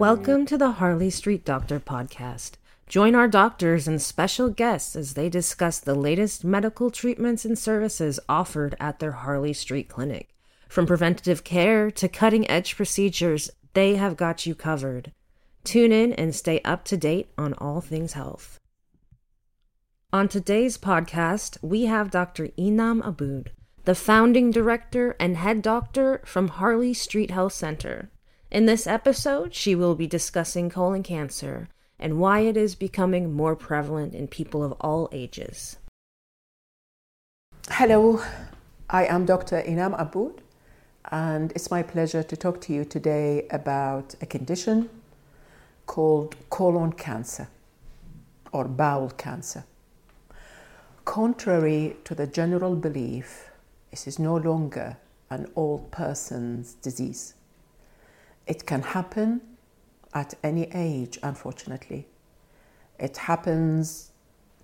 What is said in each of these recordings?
Welcome to the Harley Street Doctor podcast. Join our doctors and special guests as they discuss the latest medical treatments and services offered at their Harley Street clinic. From preventative care to cutting edge procedures, they have got you covered. Tune in and stay up to date on all things health. On today's podcast, we have Dr. Enam Abood, the founding director and head doctor from Harley Street Health Center. In this episode, she will be discussing colon cancer and why it is becoming more prevalent in people of all ages. Hello, I am Dr. Enam Abood, and it's my pleasure to talk to you today about a condition called colon cancer or bowel cancer. Contrary to the general belief, this is no longer an old person's disease. It can happen at any age, unfortunately. It happens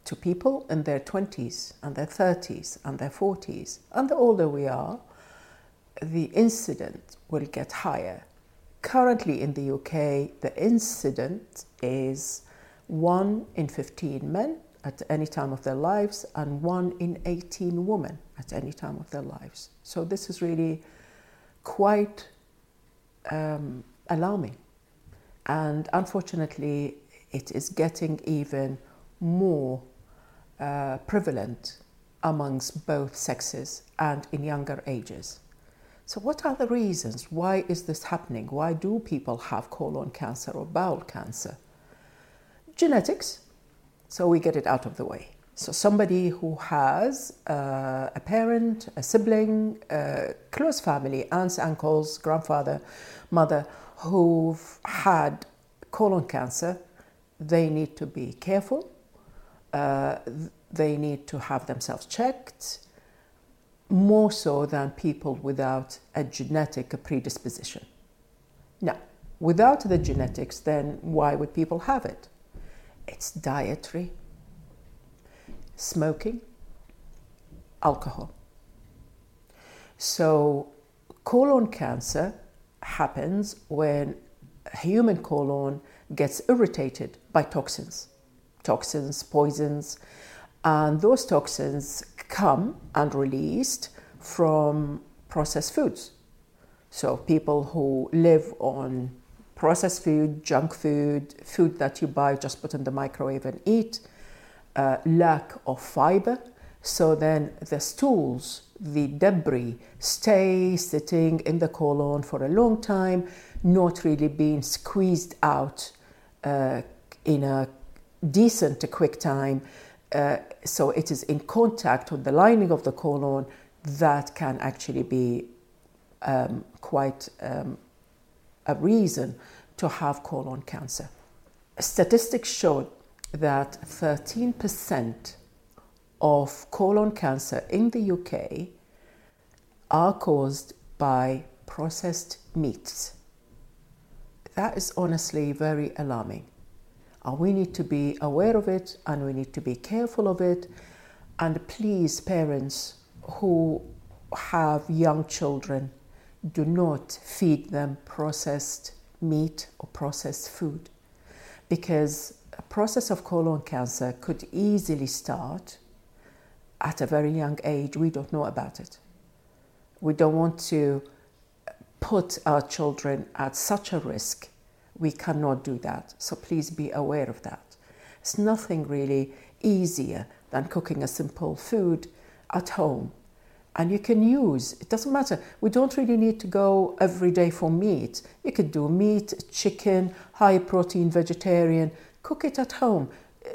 to people in their 20s and their 30s and their 40s. And the older we are, the incident will get higher. Currently in the UK, the incident is 1 in 15 men at any time of their lives and 1 in 18 women at any time of their lives. So this is really quite um, alarming. And unfortunately, it is getting even more uh, prevalent amongst both sexes and in younger ages. So, what are the reasons? Why is this happening? Why do people have colon cancer or bowel cancer? Genetics, so we get it out of the way. So, somebody who has uh, a parent, a sibling, close family, aunts, uncles, grandfather, mother, who've had colon cancer, they need to be careful. Uh, they need to have themselves checked more so than people without a genetic predisposition. Now, without the genetics, then why would people have it? It's dietary smoking, alcohol. So, colon cancer happens when human colon gets irritated by toxins, toxins, poisons, and those toxins come and released from processed foods. So, people who live on processed food, junk food, food that you buy, just put in the microwave and eat, uh, lack of fiber. So then the stools, the debris, stay sitting in the colon for a long time, not really being squeezed out uh, in a decent, quick time. Uh, so it is in contact with the lining of the colon that can actually be um, quite um, a reason to have colon cancer. Statistics showed that 13% of colon cancer in the UK are caused by processed meats. That is honestly very alarming. And we need to be aware of it and we need to be careful of it. And please, parents who have young children, do not feed them processed meat or processed food because process of colon cancer could easily start at a very young age. We don't know about it. We don't want to put our children at such a risk. We cannot do that. So please be aware of that. It's nothing really easier than cooking a simple food at home. And you can use, it doesn't matter, we don't really need to go every day for meat. You could do meat, chicken, high protein, vegetarian, cook it at home.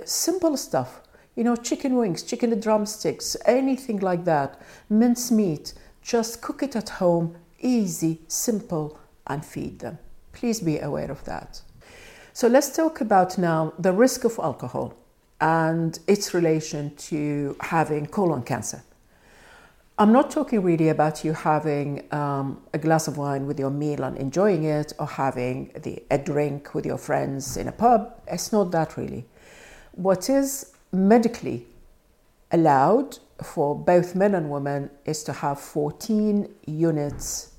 Simple stuff, you know, chicken wings, chicken drumsticks, anything like that, mince meat. Just cook it at home, easy, simple, and feed them. Please be aware of that. So let's talk about now the risk of alcohol and its relation to having colon cancer. I'm not talking really about you having um, a glass of wine with your meal and enjoying it, or having the, a drink with your friends in a pub. It's not that really. What is medically allowed for both men and women is to have 14 units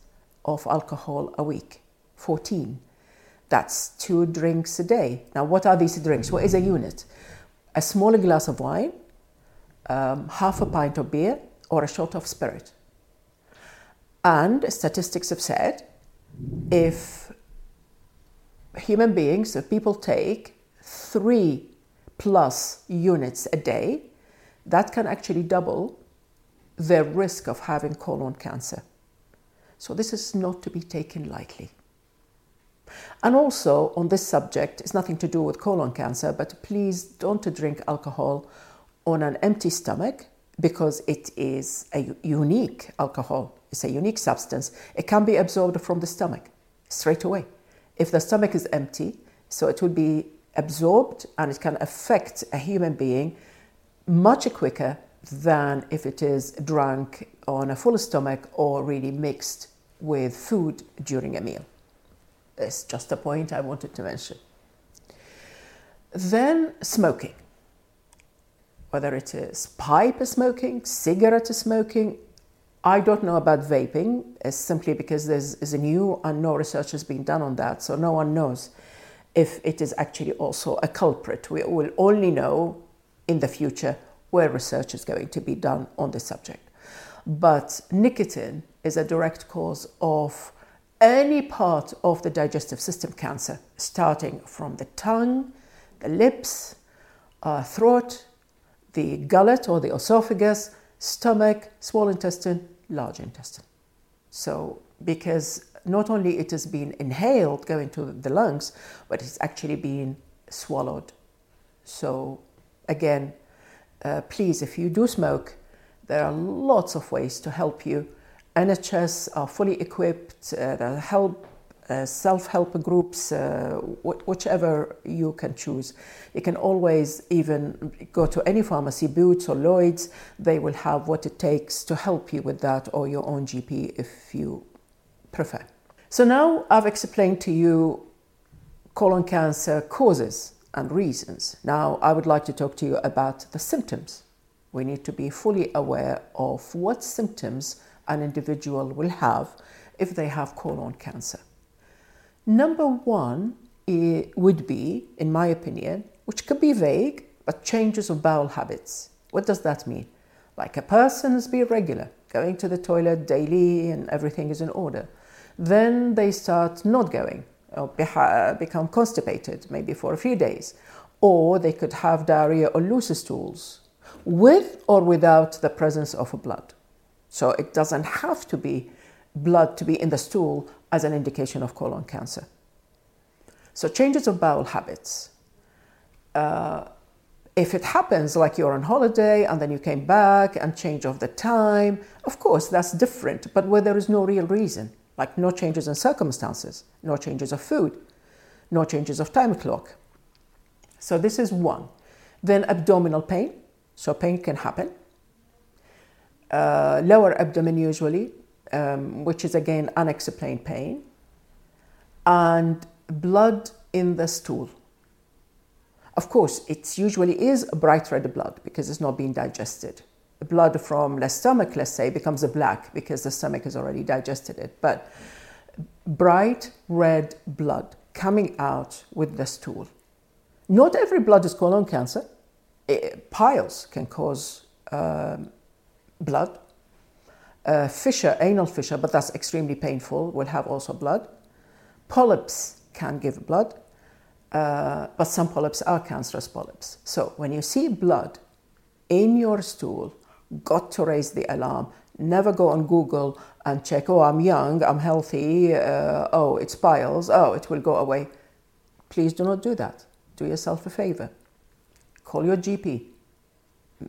of alcohol a week. 14. That's two drinks a day. Now, what are these drinks? What is a unit? A small glass of wine, um, half a pint of beer, or a shot of spirit. And statistics have said if human beings, if people take three plus units a day, that can actually double their risk of having colon cancer. So, this is not to be taken lightly. And also, on this subject, it's nothing to do with colon cancer, but please don't drink alcohol on an empty stomach because it is a unique alcohol. It's a unique substance. It can be absorbed from the stomach straight away. If the stomach is empty, so it will be absorbed and it can affect a human being much quicker than if it is drunk on a full stomach or really mixed with food during a meal. It's just a point I wanted to mention. Then smoking. Whether it is pipe smoking, cigarette smoking, I don't know about vaping, it's simply because there's is a new and no research has been done on that, so no one knows if it is actually also a culprit. We will only know in the future where research is going to be done on this subject. But nicotine is a direct cause of any part of the digestive system cancer, starting from the tongue, the lips, uh, throat, the gullet or the esophagus, stomach, small intestine, large intestine. So, because not only it has been inhaled going to the lungs, but it's actually been swallowed. So, again, uh, please, if you do smoke, there are lots of ways to help you. NHS are fully equipped, uh, help uh, self help groups, uh, wh- whichever you can choose. You can always even go to any pharmacy, Boots or Lloyd's, they will have what it takes to help you with that, or your own GP if you prefer. So now I've explained to you colon cancer causes and reasons. Now I would like to talk to you about the symptoms. We need to be fully aware of what symptoms an individual will have if they have colon cancer. Number one would be, in my opinion, which could be vague, but changes of bowel habits. What does that mean? Like a person is being regular, going to the toilet daily and everything is in order. Then they start not going or become constipated, maybe for a few days. Or they could have diarrhea or loose stools, with or without the presence of blood. So it doesn't have to be blood to be in the stool as an indication of colon cancer. So, changes of bowel habits. Uh, if it happens like you're on holiday and then you came back and change of the time, of course that's different, but where there is no real reason, like no changes in circumstances, no changes of food, no changes of time clock. So, this is one. Then, abdominal pain. So, pain can happen. Uh, lower abdomen usually, um, which is again unexplained pain, and blood in the stool. Of course, it usually is bright red blood because it's not being digested. Blood from the stomach, let's say, becomes a black because the stomach has already digested it. But bright red blood coming out with the stool. Not every blood is colon cancer. It, piles can cause um, blood uh, fissure, anal fissure, but that's extremely painful, will have also blood. Polyps can give blood, uh, but some polyps are cancerous polyps. So when you see blood in your stool, got to raise the alarm. Never go on Google and check, oh, I'm young, I'm healthy, uh, oh, it's piles, oh, it will go away. Please do not do that. Do yourself a favor. Call your GP,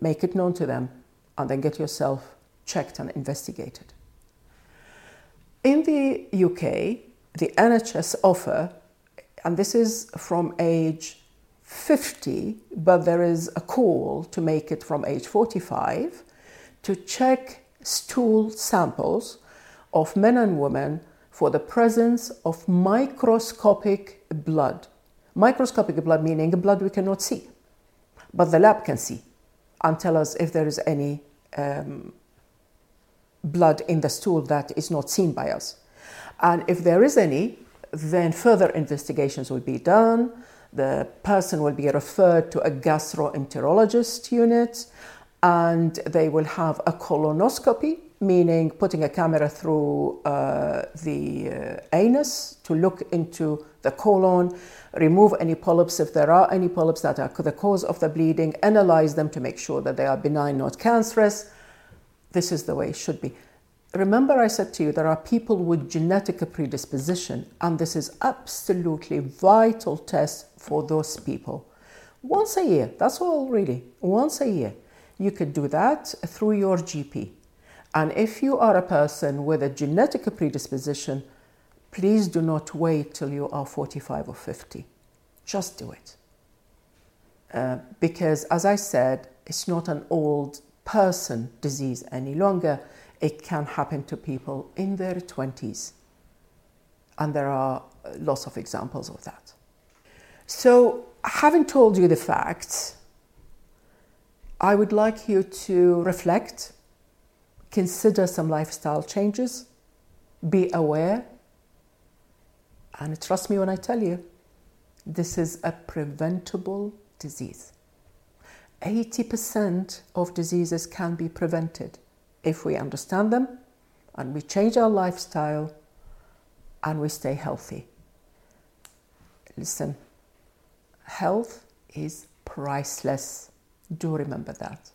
make it known to them, and then get yourself checked and investigated. In the UK, the NHS offer, and this is from age 50, but there is a call to make it from age 45 to check stool samples of men and women for the presence of microscopic blood. Microscopic blood meaning blood we cannot see, but the lab can see and tell us if there is any um, blood in the stool that is not seen by us. And if there is any, then further investigations will be done. The person will be referred to a gastroenterologist unit and they will have a colonoscopy, meaning putting a camera through uh, the uh, anus to look into the colon, remove any polyps if there are any polyps that are the cause of the bleeding, analyze them to make sure that they are benign, not cancerous. This is the way it should be. Remember, I said to you there are people with genetic predisposition, and this is absolutely vital test for those people. Once a year, that's all really. Once a year, you could do that through your GP. And if you are a person with a genetic predisposition, please do not wait till you are 45 or 50. Just do it. Uh, because, as I said, it's not an old person disease any longer it can happen to people in their 20s. And there are uh, lots of examples of that. So, having told you the facts, I would like you to reflect, consider some lifestyle changes, be aware, and trust me when I tell you, this is a preventable disease. 80% of diseases can be prevented if we understand them and we change our lifestyle and we stay healthy. Listen, health is priceless. Do remember that.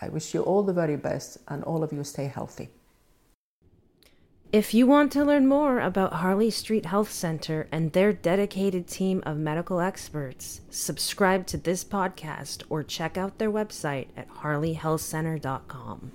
I wish you all the very best and all of you stay healthy. If you want to learn more about Harley Street Health Center and their dedicated team of medical experts, subscribe to this podcast or check out their website at harleyhealthcenter.com.